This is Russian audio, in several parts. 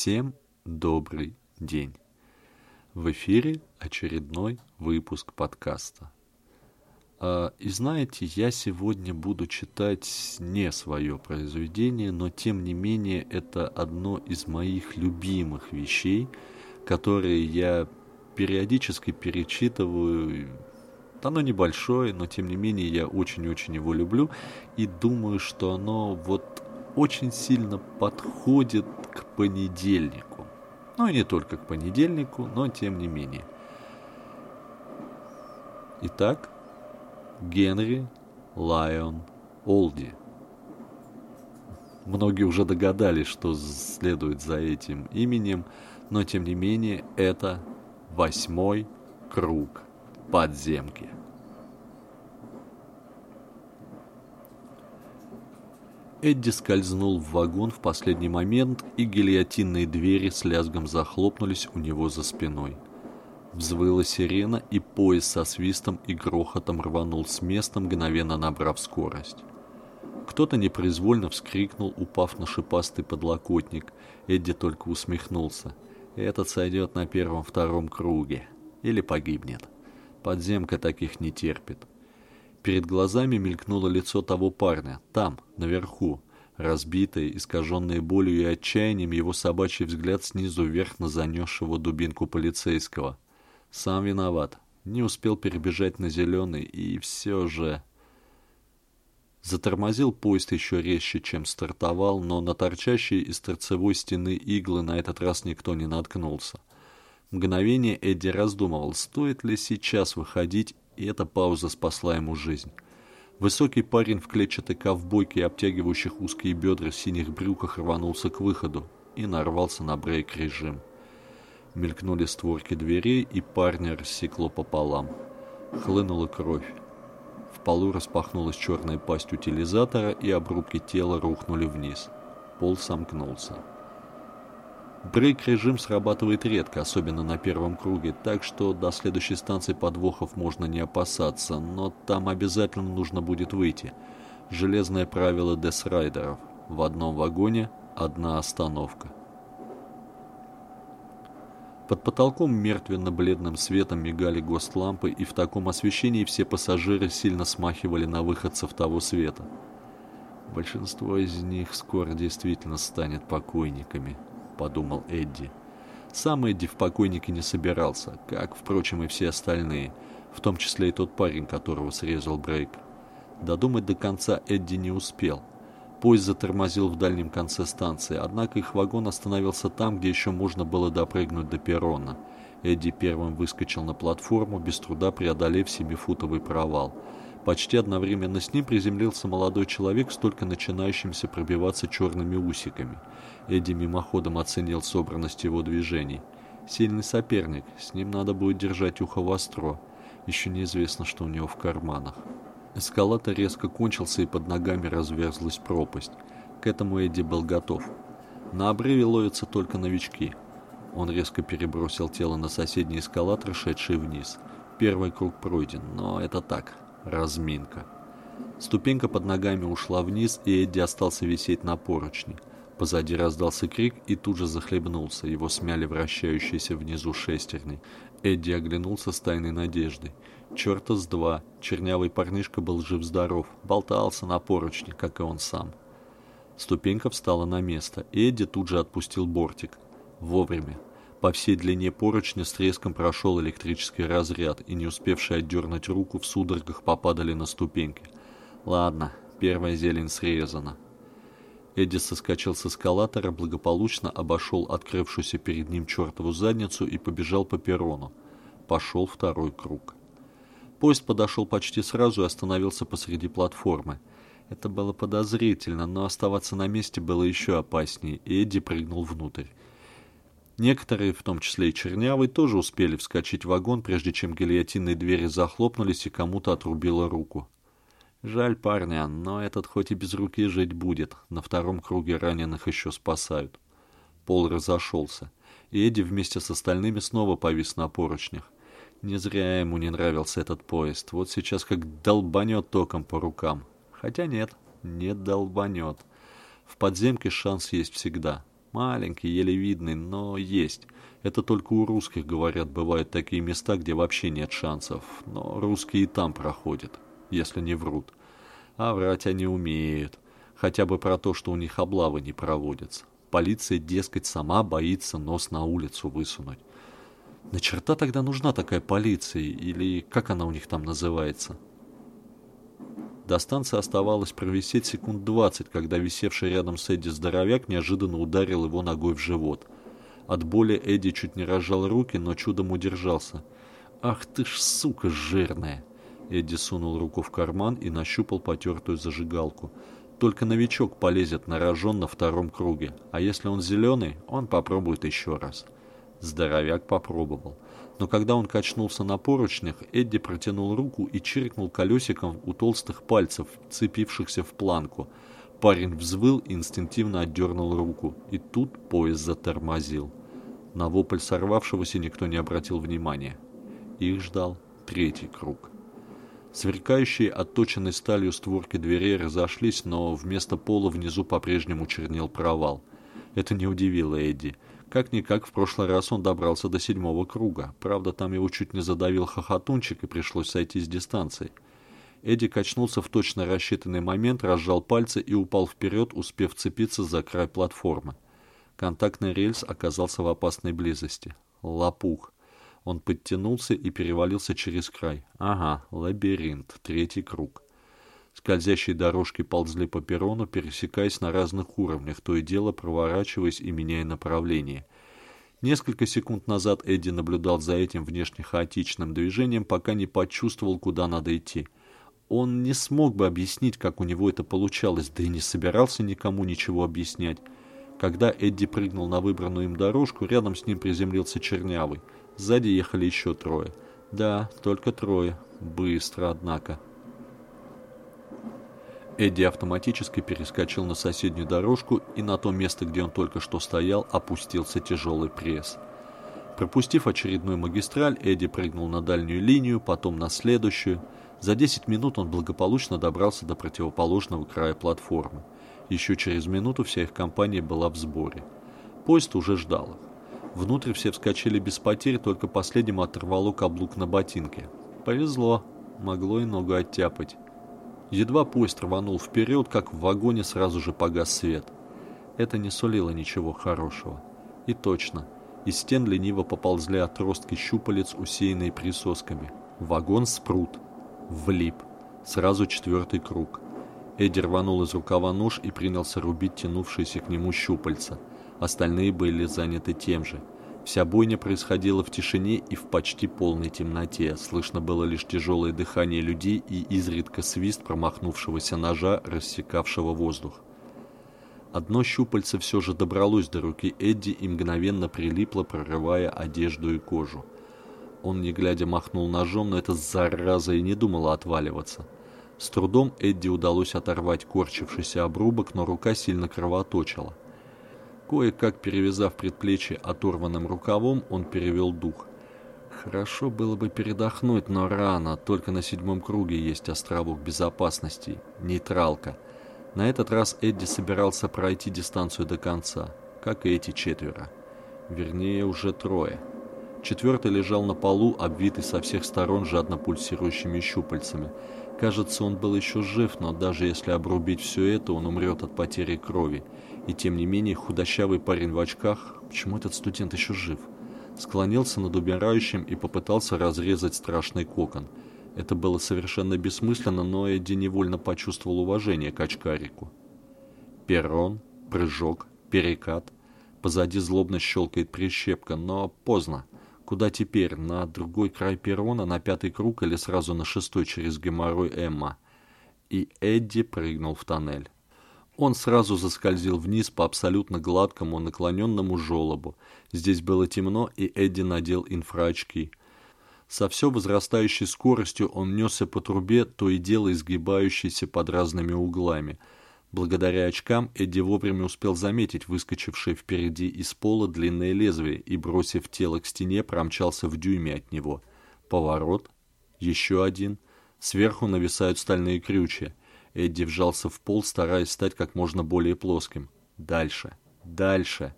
Всем добрый день. В эфире очередной выпуск подкаста. А, и знаете, я сегодня буду читать не свое произведение, но тем не менее это одно из моих любимых вещей, которые я периодически перечитываю. Оно небольшое, но тем не менее я очень-очень его люблю и думаю, что оно вот очень сильно подходит к понедельнику. Ну и не только к понедельнику, но тем не менее. Итак, Генри Лайон Олди. Многие уже догадались, что следует за этим именем, но тем не менее это восьмой круг подземки. Эдди скользнул в вагон в последний момент, и гильотинные двери с лязгом захлопнулись у него за спиной. Взвыла сирена, и поезд со свистом и грохотом рванул с места, мгновенно набрав скорость. Кто-то непроизвольно вскрикнул, упав на шипастый подлокотник. Эдди только усмехнулся. Этот сойдет на первом-втором круге. Или погибнет. Подземка таких не терпит. Перед глазами мелькнуло лицо того парня, там, наверху, разбитое, искаженное болью и отчаянием, его собачий взгляд снизу вверх на занесшего дубинку полицейского. Сам виноват, не успел перебежать на зеленый, и все же... Затормозил поезд еще резче, чем стартовал, но на торчащие из торцевой стены иглы на этот раз никто не наткнулся. Мгновение Эдди раздумывал, стоит ли сейчас выходить и эта пауза спасла ему жизнь. Высокий парень в клетчатой ковбойке обтягивающих узкие бедра в синих брюках рванулся к выходу и нарвался на брейк-режим. Мелькнули створки дверей, и парня рассекло пополам. Хлынула кровь. В полу распахнулась черная пасть утилизатора, и обрубки тела рухнули вниз. Пол сомкнулся. Брейк-режим срабатывает редко, особенно на первом круге, так что до следующей станции подвохов можно не опасаться, но там обязательно нужно будет выйти. Железное правило десрайдеров. В одном вагоне одна остановка. Под потолком мертвенно-бледным светом мигали гостлампы, и в таком освещении все пассажиры сильно смахивали на выходцев того света. Большинство из них скоро действительно станет покойниками подумал Эдди. Сам Эдди в покойнике не собирался, как, впрочем, и все остальные, в том числе и тот парень, которого срезал Брейк. Додумать до конца Эдди не успел. Поезд затормозил в дальнем конце станции, однако их вагон остановился там, где еще можно было допрыгнуть до перрона. Эдди первым выскочил на платформу, без труда преодолев семифутовый провал. Почти одновременно с ним приземлился молодой человек с только начинающимся пробиваться черными усиками. Эдди мимоходом оценил собранность его движений. Сильный соперник, с ним надо будет держать ухо востро. Еще неизвестно, что у него в карманах. Эскалатор резко кончился, и под ногами разверзлась пропасть. К этому Эдди был готов. На обрыве ловятся только новички. Он резко перебросил тело на соседний эскалатор, шедший вниз. Первый круг пройден, но это так, разминка. Ступенька под ногами ушла вниз, и Эдди остался висеть на поручне. Позади раздался крик и тут же захлебнулся. Его смяли вращающиеся внизу шестерни. Эдди оглянулся с тайной надеждой. Черта с два. Чернявый парнишка был жив-здоров. Болтался на поручне, как и он сам. Ступенька встала на место. Эдди тут же отпустил бортик. Вовремя. По всей длине поручня с треском прошел электрический разряд, и не успевший отдернуть руку в судорогах попадали на ступеньки. Ладно, первая зелень срезана. Эдди соскочил с эскалатора, благополучно обошел открывшуюся перед ним чертову задницу и побежал по перрону. Пошел второй круг. Поезд подошел почти сразу и остановился посреди платформы. Это было подозрительно, но оставаться на месте было еще опаснее, и Эдди прыгнул внутрь. Некоторые, в том числе и Чернявый, тоже успели вскочить в вагон, прежде чем гильотинные двери захлопнулись и кому-то отрубило руку. Жаль парня, но этот хоть и без руки жить будет. На втором круге раненых еще спасают. Пол разошелся, и Эдди вместе с остальными снова повис на поручнях. Не зря ему не нравился этот поезд. Вот сейчас как долбанет током по рукам. Хотя нет, не долбанет. В подземке шанс есть всегда. Маленький, еле видный, но есть. Это только у русских, говорят, бывают такие места, где вообще нет шансов. Но русские и там проходят, если не врут. А врать они умеют. Хотя бы про то, что у них облавы не проводятся. Полиция, дескать, сама боится нос на улицу высунуть. На черта тогда нужна такая полиция, или как она у них там называется? До станции оставалось провисеть секунд двадцать, когда висевший рядом с Эдди здоровяк неожиданно ударил его ногой в живот. От боли Эдди чуть не разжал руки, но чудом удержался. «Ах ты ж сука жирная!» Эдди сунул руку в карман и нащупал потертую зажигалку. Только новичок полезет на рожон на втором круге, а если он зеленый, он попробует еще раз. Здоровяк попробовал. Но когда он качнулся на поручнях, Эдди протянул руку и чиркнул колесиком у толстых пальцев, цепившихся в планку. Парень взвыл и инстинктивно отдернул руку, и тут поезд затормозил. На вопль сорвавшегося никто не обратил внимания. Их ждал третий круг. Сверкающие отточенной сталью створки дверей разошлись, но вместо пола внизу по-прежнему чернел провал. Это не удивило Эдди. Как-никак в прошлый раз он добрался до седьмого круга. Правда, там его чуть не задавил хохотунчик и пришлось сойти с дистанции. Эдди качнулся в точно рассчитанный момент, разжал пальцы и упал вперед, успев цепиться за край платформы. Контактный рельс оказался в опасной близости. Лопух. Он подтянулся и перевалился через край. Ага, лабиринт, третий круг. Скользящие дорожки ползли по перрону, пересекаясь на разных уровнях, то и дело проворачиваясь и меняя направление. Несколько секунд назад Эдди наблюдал за этим внешне хаотичным движением, пока не почувствовал, куда надо идти. Он не смог бы объяснить, как у него это получалось, да и не собирался никому ничего объяснять. Когда Эдди прыгнул на выбранную им дорожку, рядом с ним приземлился Чернявый – Сзади ехали еще трое. Да, только трое. Быстро, однако. Эдди автоматически перескочил на соседнюю дорожку, и на то место, где он только что стоял, опустился тяжелый пресс. Пропустив очередную магистраль, Эдди прыгнул на дальнюю линию, потом на следующую. За 10 минут он благополучно добрался до противоположного края платформы. Еще через минуту вся их компания была в сборе. Поезд уже ждал их. Внутрь все вскочили без потерь, только последнему оторвало каблук на ботинке. Повезло, могло и ногу оттяпать. Едва поезд рванул вперед, как в вагоне сразу же погас свет. Это не сулило ничего хорошего. И точно, из стен лениво поползли отростки щупалец, усеянные присосками. Вагон спрут. Влип. Сразу четвертый круг. Эдди рванул из рукава нож и принялся рубить тянувшиеся к нему щупальца – Остальные были заняты тем же. Вся бойня происходила в тишине и в почти полной темноте. Слышно было лишь тяжелое дыхание людей и изредка свист промахнувшегося ножа, рассекавшего воздух. Одно щупальце все же добралось до руки Эдди и мгновенно прилипло, прорывая одежду и кожу. Он, не глядя, махнул ножом, но эта зараза и не думала отваливаться. С трудом Эдди удалось оторвать корчившийся обрубок, но рука сильно кровоточила. Кое-как перевязав предплечье оторванным рукавом, он перевел дух. Хорошо было бы передохнуть, но рано, только на седьмом круге есть островок безопасности, нейтралка. На этот раз Эдди собирался пройти дистанцию до конца, как и эти четверо. Вернее, уже трое. Четвертый лежал на полу, обвитый со всех сторон жадно пульсирующими щупальцами. Кажется, он был еще жив, но даже если обрубить все это, он умрет от потери крови. И тем не менее худощавый парень в очках, почему этот студент еще жив, склонился над убирающим и попытался разрезать страшный кокон. Это было совершенно бессмысленно, но Эдди невольно почувствовал уважение к очкарику. Перрон, прыжок, перекат. Позади злобно щелкает прищепка, но поздно. Куда теперь? На другой край перрона, на пятый круг или сразу на шестой через геморрой Эмма? И Эдди прыгнул в тоннель. Он сразу заскользил вниз по абсолютно гладкому наклоненному желобу. Здесь было темно, и Эдди надел инфраочки. Со все возрастающей скоростью он несся по трубе, то и дело изгибающейся под разными углами. Благодаря очкам Эдди вовремя успел заметить выскочившее впереди из пола длинное лезвие и, бросив тело к стене, промчался в дюйме от него. Поворот. Еще один. Сверху нависают стальные крючья. Эдди вжался в пол, стараясь стать как можно более плоским. Дальше, дальше.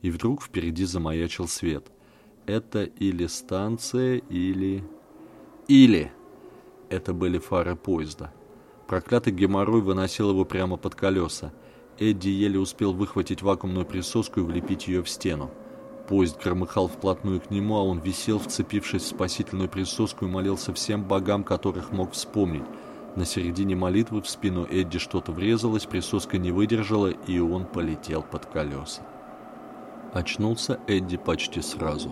И вдруг впереди замаячил свет. Это или станция, или... Или... Это были фары поезда. Проклятый геморрой выносил его прямо под колеса. Эдди еле успел выхватить вакуумную присоску и влепить ее в стену. Поезд громыхал вплотную к нему, а он висел, вцепившись в спасительную присоску и молился всем богам, которых мог вспомнить. На середине молитвы в спину Эдди что-то врезалось, присоска не выдержала, и он полетел под колеса. Очнулся Эдди почти сразу.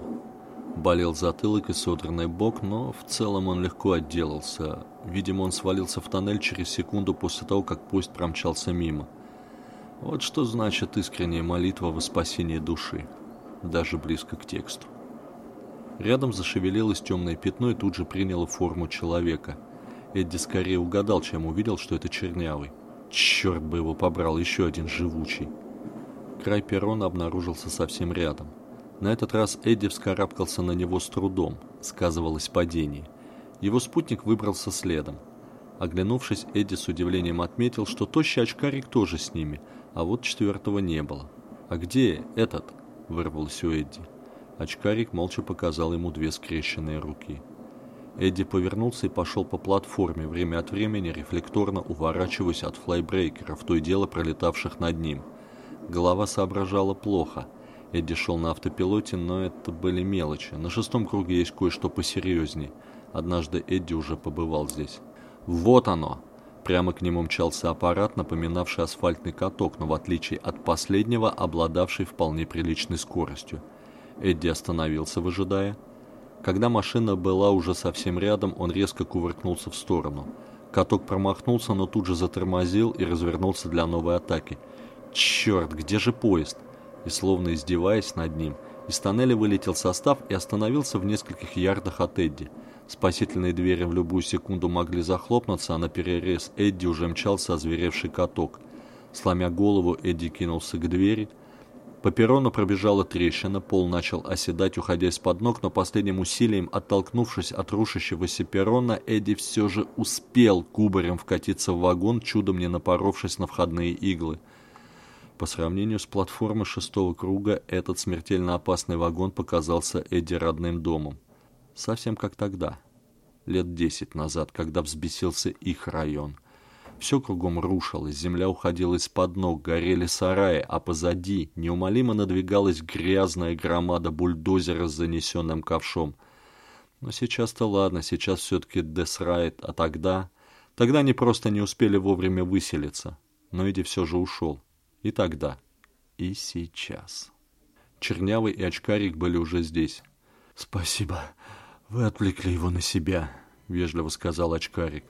Болел затылок и содранный бок, но в целом он легко отделался. Видимо, он свалился в тоннель через секунду после того, как поезд промчался мимо. Вот что значит искренняя молитва во спасении души даже близко к тексту. Рядом зашевелилось темное пятно и тут же приняло форму человека. Эдди скорее угадал, чем увидел, что это чернявый. Черт бы его побрал, еще один живучий. Край перрона обнаружился совсем рядом. На этот раз Эдди вскарабкался на него с трудом, сказывалось падение. Его спутник выбрался следом. Оглянувшись, Эдди с удивлением отметил, что тощий очкарик тоже с ними, а вот четвертого не было. А где этот? вырвалось у Эдди. Очкарик молча показал ему две скрещенные руки. Эдди повернулся и пошел по платформе, время от времени рефлекторно уворачиваясь от флайбрейкеров, то и дело пролетавших над ним. Голова соображала плохо. Эдди шел на автопилоте, но это были мелочи. На шестом круге есть кое-что посерьезнее. Однажды Эдди уже побывал здесь. «Вот оно!» Прямо к нему мчался аппарат, напоминавший асфальтный каток, но в отличие от последнего, обладавший вполне приличной скоростью. Эдди остановился, выжидая. Когда машина была уже совсем рядом, он резко кувыркнулся в сторону. Каток промахнулся, но тут же затормозил и развернулся для новой атаки. «Черт, где же поезд?» И словно издеваясь над ним, из тоннеля вылетел состав и остановился в нескольких ярдах от Эдди – Спасительные двери в любую секунду могли захлопнуться, а на перерез Эдди уже мчался озверевший каток. Сломя голову, Эдди кинулся к двери. По перрону пробежала трещина, пол начал оседать, уходя из-под ног, но последним усилием, оттолкнувшись от рушащегося перрона, Эдди все же успел кубарем вкатиться в вагон, чудом не напоровшись на входные иглы. По сравнению с платформой шестого круга, этот смертельно опасный вагон показался Эдди родным домом. Совсем как тогда, лет десять назад, когда взбесился их район. Все кругом рушилось, земля уходила из-под ног, горели сараи, а позади неумолимо надвигалась грязная громада бульдозера с занесенным ковшом. Но сейчас-то ладно, сейчас все-таки Десрайт, а тогда... Тогда они просто не успели вовремя выселиться. Но Эдди все же ушел. И тогда. И сейчас. Чернявый и очкарик были уже здесь. «Спасибо», «Вы отвлекли его на себя», — вежливо сказал очкарик.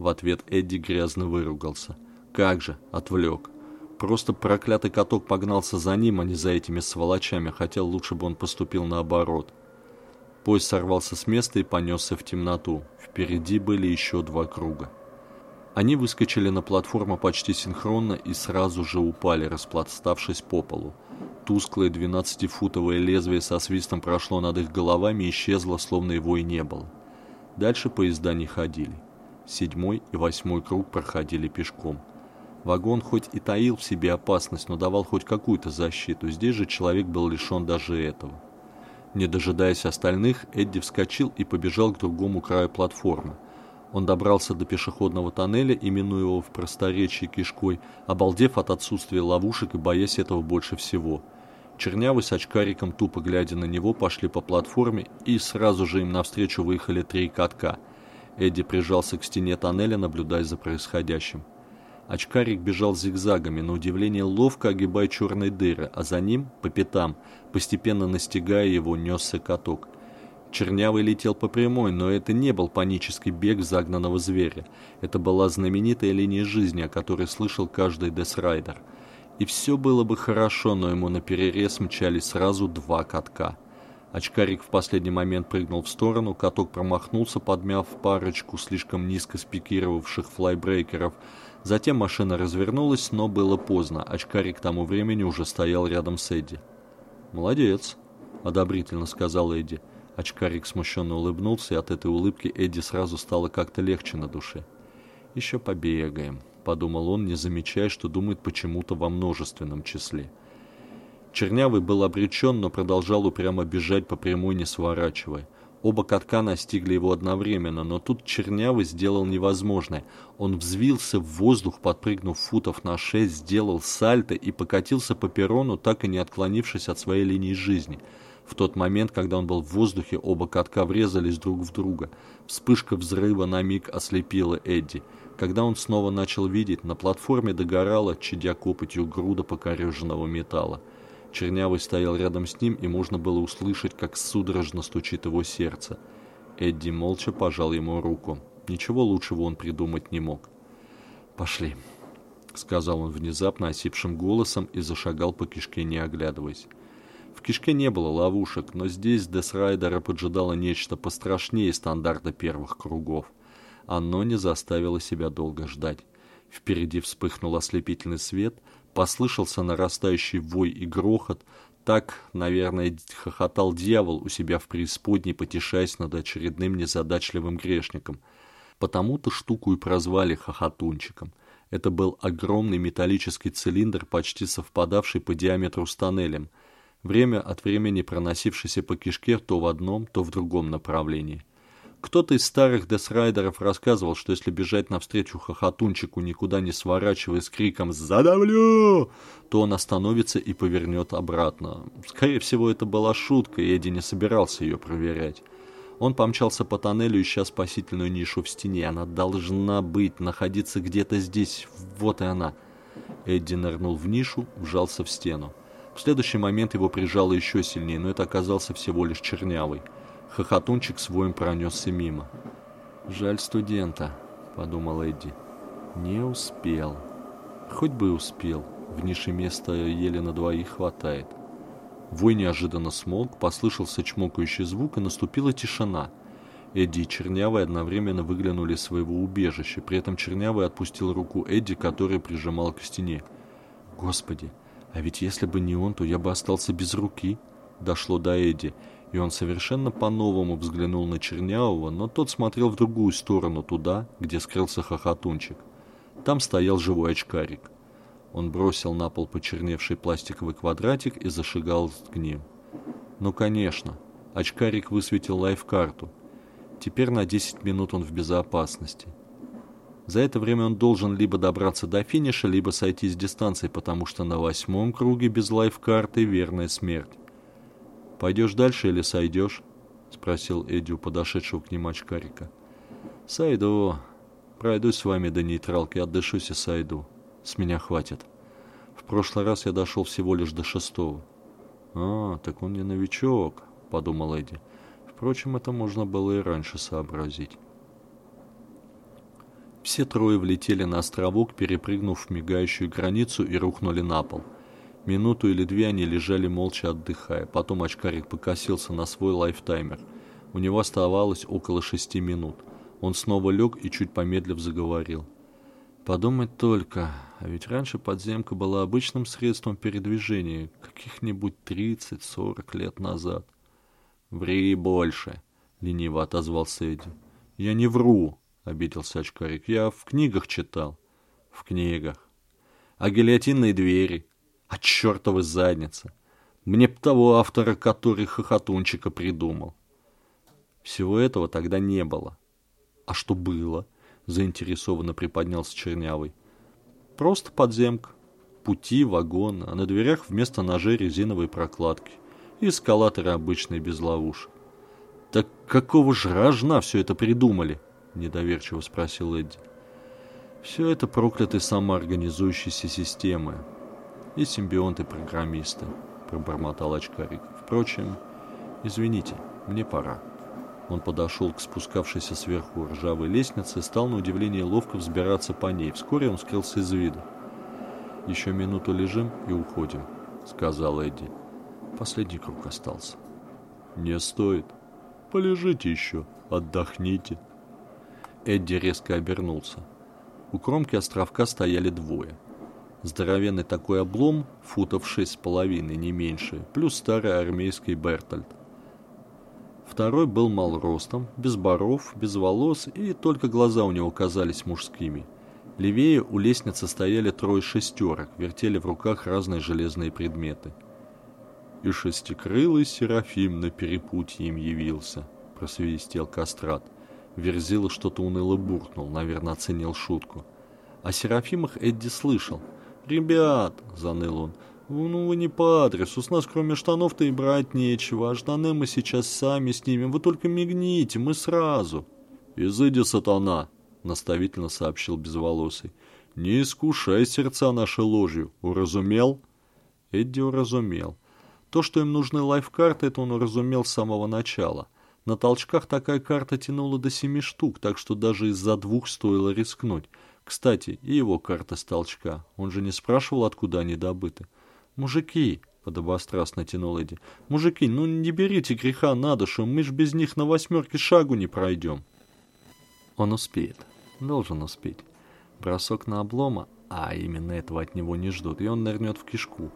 В ответ Эдди грязно выругался. «Как же, отвлек. Просто проклятый каток погнался за ним, а не за этими сволочами, хотя лучше бы он поступил наоборот». Поезд сорвался с места и понесся в темноту. Впереди были еще два круга. Они выскочили на платформу почти синхронно и сразу же упали, распластавшись по полу. Тусклое двенадцатифутовое лезвие со свистом прошло над их головами и исчезло, словно его и не было. Дальше поезда не ходили. Седьмой и восьмой круг проходили пешком. Вагон хоть и таил в себе опасность, но давал хоть какую-то защиту. Здесь же человек был лишен даже этого. Не дожидаясь остальных, Эдди вскочил и побежал к другому краю платформы – он добрался до пешеходного тоннеля, именуя его в просторечии кишкой, обалдев от отсутствия ловушек и боясь этого больше всего. Чернявый с очкариком, тупо глядя на него, пошли по платформе, и сразу же им навстречу выехали три катка. Эдди прижался к стене тоннеля, наблюдая за происходящим. Очкарик бежал зигзагами, на удивление ловко огибая черные дыры, а за ним, по пятам, постепенно настигая его, несся каток – Чернявый летел по прямой, но это не был панический бег загнанного зверя. Это была знаменитая линия жизни, о которой слышал каждый десрайдер. И все было бы хорошо, но ему на перерез мчались сразу два катка. Очкарик в последний момент прыгнул в сторону, каток промахнулся, подмяв парочку слишком низко спикировавших флайбрейкеров. Затем машина развернулась, но было поздно. Очкарик к тому времени уже стоял рядом с Эдди. «Молодец», — одобрительно сказал Эдди. Очкарик смущенно улыбнулся, и от этой улыбки Эдди сразу стало как-то легче на душе. «Еще побегаем», — подумал он, не замечая, что думает почему-то во множественном числе. Чернявый был обречен, но продолжал упрямо бежать по прямой, не сворачивая. Оба катка настигли его одновременно, но тут Чернявый сделал невозможное. Он взвился в воздух, подпрыгнув футов на шесть, сделал сальто и покатился по перрону, так и не отклонившись от своей линии жизни. В тот момент, когда он был в воздухе, оба катка врезались друг в друга. Вспышка взрыва на миг ослепила Эдди. Когда он снова начал видеть, на платформе догорала, чадя копотью груда покореженного металла. Чернявый стоял рядом с ним, и можно было услышать, как судорожно стучит его сердце. Эдди молча пожал ему руку. Ничего лучшего он придумать не мог. «Пошли», — сказал он внезапно осипшим голосом и зашагал по кишке, не оглядываясь. В кишке не было ловушек, но здесь Десрайдера поджидало нечто пострашнее стандарта первых кругов. Оно не заставило себя долго ждать. Впереди вспыхнул ослепительный свет — Послышался нарастающий вой и грохот. Так, наверное, хохотал дьявол у себя в преисподней, потешаясь над очередным незадачливым грешником. Потому-то штуку и прозвали хохотунчиком. Это был огромный металлический цилиндр, почти совпадавший по диаметру с тоннелем, время от времени проносившийся по кишке то в одном, то в другом направлении. Кто-то из старых десрайдеров рассказывал, что если бежать навстречу хохотунчику, никуда не сворачивая с криком «Задавлю!», то он остановится и повернет обратно. Скорее всего, это была шутка, и Эдди не собирался ее проверять. Он помчался по тоннелю, ища спасительную нишу в стене. Она должна быть, находиться где-то здесь. Вот и она. Эдди нырнул в нишу, вжался в стену. В следующий момент его прижало еще сильнее, но это оказался всего лишь чернявый. Хохотунчик своим пронесся мимо. «Жаль студента», — подумал Эдди. «Не успел. Хоть бы успел. В нише места еле на двоих хватает». Вой неожиданно смолк, послышался чмокающий звук, и наступила тишина. Эдди и Чернявый одновременно выглянули из своего убежища. При этом Чернявый отпустил руку Эдди, который прижимал к стене. «Господи, а ведь если бы не он, то я бы остался без руки», — дошло до Эдди и он совершенно по-новому взглянул на Чернявого, но тот смотрел в другую сторону, туда, где скрылся хохотунчик. Там стоял живой очкарик. Он бросил на пол почерневший пластиковый квадратик и зашагал к ним. Ну, конечно, очкарик высветил лайф-карту. Теперь на 10 минут он в безопасности. За это время он должен либо добраться до финиша, либо сойти с дистанции, потому что на восьмом круге без лайф-карты верная смерть. «Пойдешь дальше или сойдешь?» — спросил Эдди у подошедшего к ним очкарика. «Сойду. Пройдусь с вами до нейтралки, отдышусь и сойду. С меня хватит. В прошлый раз я дошел всего лишь до шестого». «А, так он не новичок», — подумал Эдди. Впрочем, это можно было и раньше сообразить. Все трое влетели на островок, перепрыгнув мигающую границу и рухнули на пол — Минуту или две они лежали молча отдыхая. Потом очкарик покосился на свой лайфтаймер. У него оставалось около шести минут. Он снова лег и чуть помедлив заговорил. Подумать только, а ведь раньше подземка была обычным средством передвижения, каких-нибудь 30-40 лет назад. «Ври больше», — лениво отозвался Эдди. «Я не вру», — обиделся очкарик. «Я в книгах читал». «В книгах». «А гильотинные двери?» А чертовы задница. Мне б того автора, который хохотунчика придумал. Всего этого тогда не было. А что было? Заинтересованно приподнялся Чернявый. Просто подземка. Пути, вагон, а на дверях вместо ножей резиновые прокладки. И эскалаторы обычные без ловушек. «Так какого ж рожна все это придумали?» – недоверчиво спросил Эдди. «Все это проклятые самоорганизующиеся системы и симбионты-программисты», — пробормотал очкарик. «Впрочем, извините, мне пора». Он подошел к спускавшейся сверху ржавой лестнице и стал на удивление ловко взбираться по ней. Вскоре он скрылся из виду. «Еще минуту лежим и уходим», — сказал Эдди. Последний круг остался. «Не стоит. Полежите еще, отдохните». Эдди резко обернулся. У кромки островка стояли двое — Здоровенный такой облом, футов шесть с половиной, не меньше, плюс старый армейский Бертольд. Второй был мал ростом, без боров, без волос, и только глаза у него казались мужскими. Левее у лестницы стояли трое шестерок, вертели в руках разные железные предметы. И шестикрылый Серафим на перепутье им явился, просвистел кастрат. Верзила что-то уныло буркнул, наверное, оценил шутку. О Серафимах Эдди слышал. «Ребят», — заныл он, — «ну вы не по адресу, с нас кроме штанов-то и брать нечего, а штаны мы сейчас сами снимем, вы только мигните, мы сразу». «Изыди, сатана», — наставительно сообщил Безволосый. «Не искушай сердца нашей ложью, уразумел?» Эдди уразумел. То, что им нужны лайфкарты, это он уразумел с самого начала. На толчках такая карта тянула до семи штук, так что даже из-за двух стоило рискнуть. Кстати, и его карта с толчка. Он же не спрашивал, откуда они добыты. «Мужики!» — подобострастно тянул Эдди. «Мужики, ну не берите греха на душу, мы ж без них на восьмерке шагу не пройдем». Он успеет. Должен успеть. Бросок на облома, а именно этого от него не ждут, и он нырнет в кишку.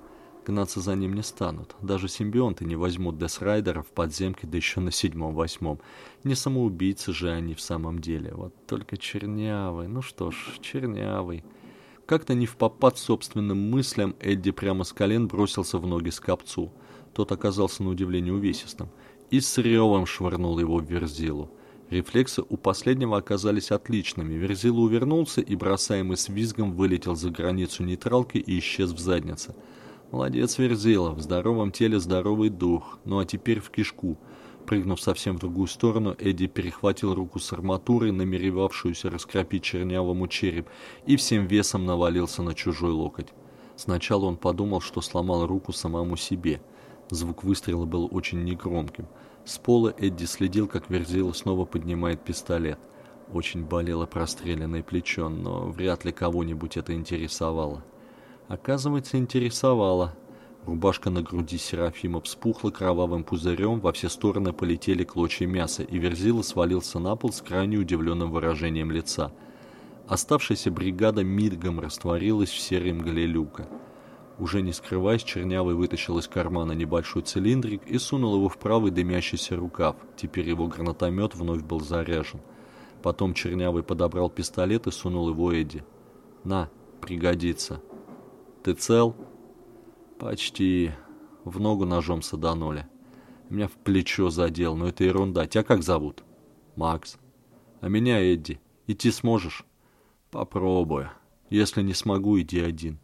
Гнаться за ним не станут. Даже симбионты не возьмут Десрайдера в подземке, да еще на седьмом-восьмом. Не самоубийцы же они в самом деле. Вот только чернявый. Ну что ж, чернявый. Как-то не в попад собственным мыслям, Эдди прямо с колен бросился в ноги скопцу. Тот оказался на удивление увесистым. И с ревом швырнул его в верзилу. Рефлексы у последнего оказались отличными. Верзила увернулся и, бросаемый с визгом, вылетел за границу нейтралки и исчез в заднице. Молодец, Верзила, в здоровом теле здоровый дух. Ну а теперь в кишку. Прыгнув совсем в другую сторону, Эдди перехватил руку с арматурой, намеревавшуюся раскропить чернявому череп, и всем весом навалился на чужой локоть. Сначала он подумал, что сломал руку самому себе. Звук выстрела был очень негромким. С пола Эдди следил, как Верзила снова поднимает пистолет. Очень болело простреленное плечо, но вряд ли кого-нибудь это интересовало. Оказывается, интересовало. Рубашка на груди Серафима вспухла кровавым пузырем, во все стороны полетели клочья мяса, и Верзила свалился на пол с крайне удивленным выражением лица. Оставшаяся бригада мигом растворилась в серой мгле люка. Уже не скрываясь, Чернявый вытащил из кармана небольшой цилиндрик и сунул его в правый дымящийся рукав. Теперь его гранатомет вновь был заряжен. Потом Чернявый подобрал пистолет и сунул его Эдди. «На, пригодится». Ты цел? Почти. В ногу ножом саданули. Меня в плечо задел, но это ерунда. Тебя как зовут? Макс. А меня Эдди. Идти сможешь? Попробую. Если не смогу, иди один.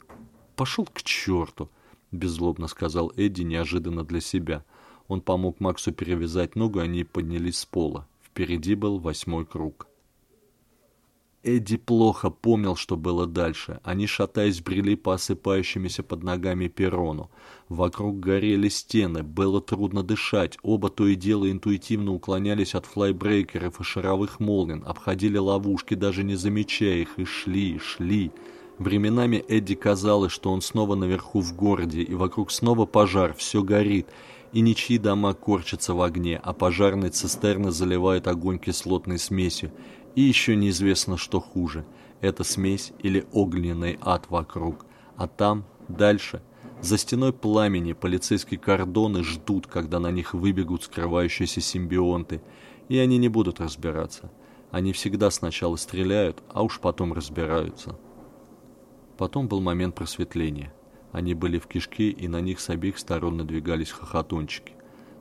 Пошел к черту, беззлобно сказал Эдди неожиданно для себя. Он помог Максу перевязать ногу, и они поднялись с пола. Впереди был восьмой круг. Эдди плохо помнил, что было дальше. Они, шатаясь, брели по осыпающимися под ногами перрону. Вокруг горели стены, было трудно дышать. Оба то и дело интуитивно уклонялись от флайбрейкеров и шаровых молнин, обходили ловушки, даже не замечая их, и шли, шли. Временами Эдди казалось, что он снова наверху в городе, и вокруг снова пожар, все горит, и ничьи дома корчатся в огне, а пожарные цистерны заливают огонь кислотной смесью, и еще неизвестно, что хуже – это смесь или огненный ад вокруг. А там, дальше, за стеной пламени полицейские кордоны ждут, когда на них выбегут скрывающиеся симбионты, и они не будут разбираться. Они всегда сначала стреляют, а уж потом разбираются. Потом был момент просветления. Они были в кишке, и на них с обеих сторон надвигались хохотунчики.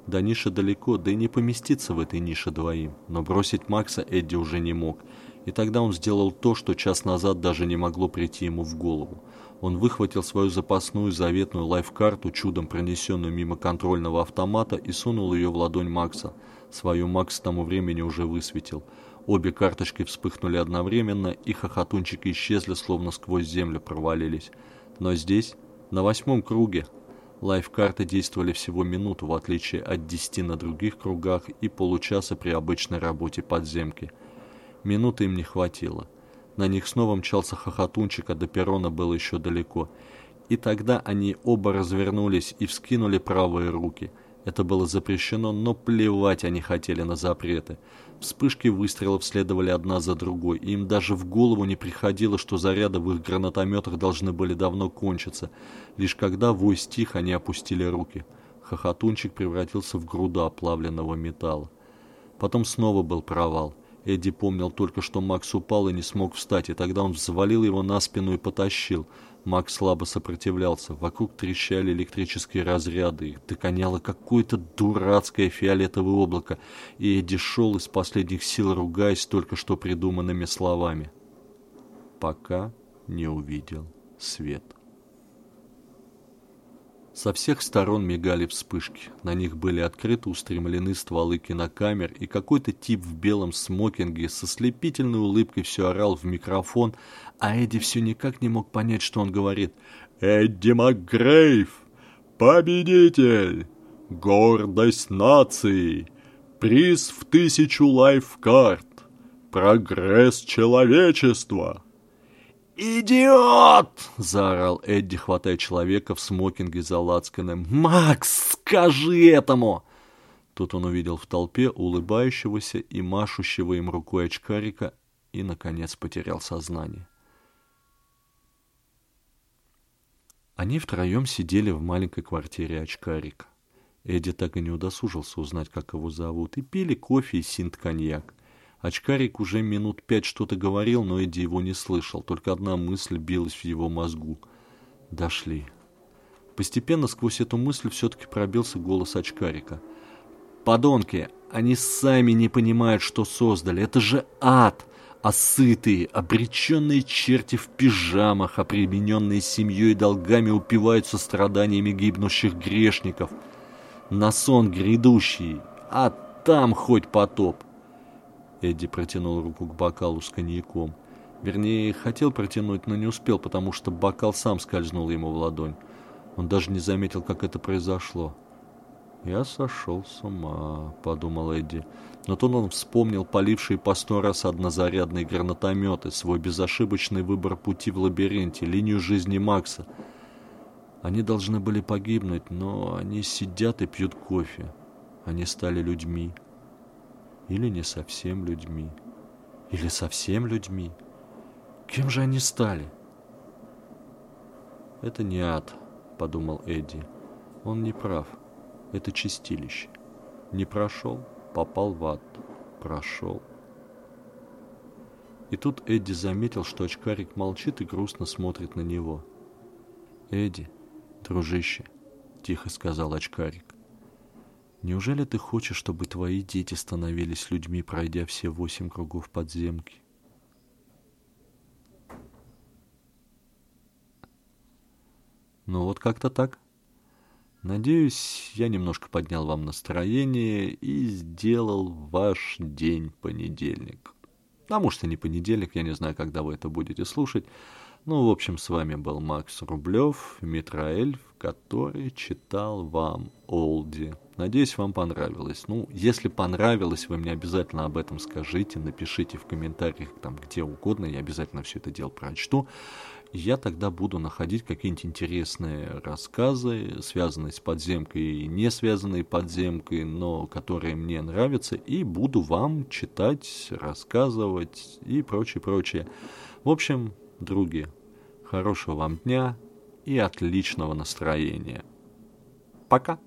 До ниши далеко, да и не поместиться в этой нише двоим. Но бросить Макса Эдди уже не мог. И тогда он сделал то, что час назад даже не могло прийти ему в голову. Он выхватил свою запасную заветную лайф-карту, чудом пронесенную мимо контрольного автомата, и сунул ее в ладонь Макса. Свою Макс к тому времени уже высветил. Обе карточки вспыхнули одновременно, и хохотунчики исчезли, словно сквозь землю провалились. Но здесь, на восьмом круге, Лайфкарты действовали всего минуту, в отличие от 10 на других кругах и получаса при обычной работе подземки. Минуты им не хватило. На них снова мчался хохотунчик, а до перрона было еще далеко. И тогда они оба развернулись и вскинули правые руки – это было запрещено, но плевать они хотели на запреты. Вспышки выстрелов следовали одна за другой, и им даже в голову не приходило, что заряды в их гранатометах должны были давно кончиться. Лишь когда вой стих, они опустили руки. Хохотунчик превратился в груду оплавленного металла. Потом снова был провал. Эдди помнил только, что Макс упал и не смог встать, и тогда он взвалил его на спину и потащил. Макс слабо сопротивлялся. Вокруг трещали электрические разряды. Их догоняло какое-то дурацкое фиолетовое облако. И Эдди шел из последних сил, ругаясь только что придуманными словами. Пока не увидел свет. Со всех сторон мигали вспышки. На них были открыто устремлены стволы кинокамер, и какой-то тип в белом смокинге со слепительной улыбкой все орал в микрофон, а Эдди все никак не мог понять, что он говорит. «Эдди МакГрейв! Победитель! Гордость нации! Приз в тысячу лайфкарт! Прогресс человечества!» «Идиот!» — заорал Эдди, хватая человека в смокинге за лацканом. «Макс, скажи этому!» Тут он увидел в толпе улыбающегося и машущего им рукой очкарика и, наконец, потерял сознание. Они втроем сидели в маленькой квартире очкарика. Эдди так и не удосужился узнать, как его зовут, и пили кофе и синт-коньяк. Очкарик уже минут пять что-то говорил, но Эдди его не слышал. Только одна мысль билась в его мозгу. Дошли. Постепенно сквозь эту мысль все-таки пробился голос очкарика. «Подонки! Они сами не понимают, что создали. Это же ад! А сытые, обреченные черти в пижамах, обремененные семьей и долгами упиваются страданиями гибнущих грешников. На сон грядущий, а там хоть потоп. Эдди протянул руку к бокалу с коньяком. Вернее, хотел протянуть, но не успел, потому что бокал сам скользнул ему в ладонь. Он даже не заметил, как это произошло. «Я сошел с ума», — подумал Эдди. Но тут он вспомнил полившие по сто раз однозарядные гранатометы, свой безошибочный выбор пути в лабиринте, линию жизни Макса. Они должны были погибнуть, но они сидят и пьют кофе. Они стали людьми или не совсем людьми, или совсем людьми. Кем же они стали? Это не ад, подумал Эдди. Он не прав. Это чистилище. Не прошел, попал в ад. Прошел. И тут Эдди заметил, что очкарик молчит и грустно смотрит на него. «Эдди, дружище», — тихо сказал очкарик, Неужели ты хочешь, чтобы твои дети становились людьми, пройдя все восемь кругов подземки? Ну вот как-то так. Надеюсь, я немножко поднял вам настроение и сделал ваш день понедельник. А может и не понедельник, я не знаю, когда вы это будете слушать. Ну, в общем, с вами был Макс Рублев, Митроэльф, который читал вам Олди. Надеюсь, вам понравилось. Ну, если понравилось, вы мне обязательно об этом скажите, напишите в комментариях там где угодно, я обязательно все это дело прочту. Я тогда буду находить какие-нибудь интересные рассказы, связанные с подземкой и не связанные подземкой, но которые мне нравятся, и буду вам читать, рассказывать и прочее, прочее. В общем, други, хорошего вам дня и отличного настроения. Пока!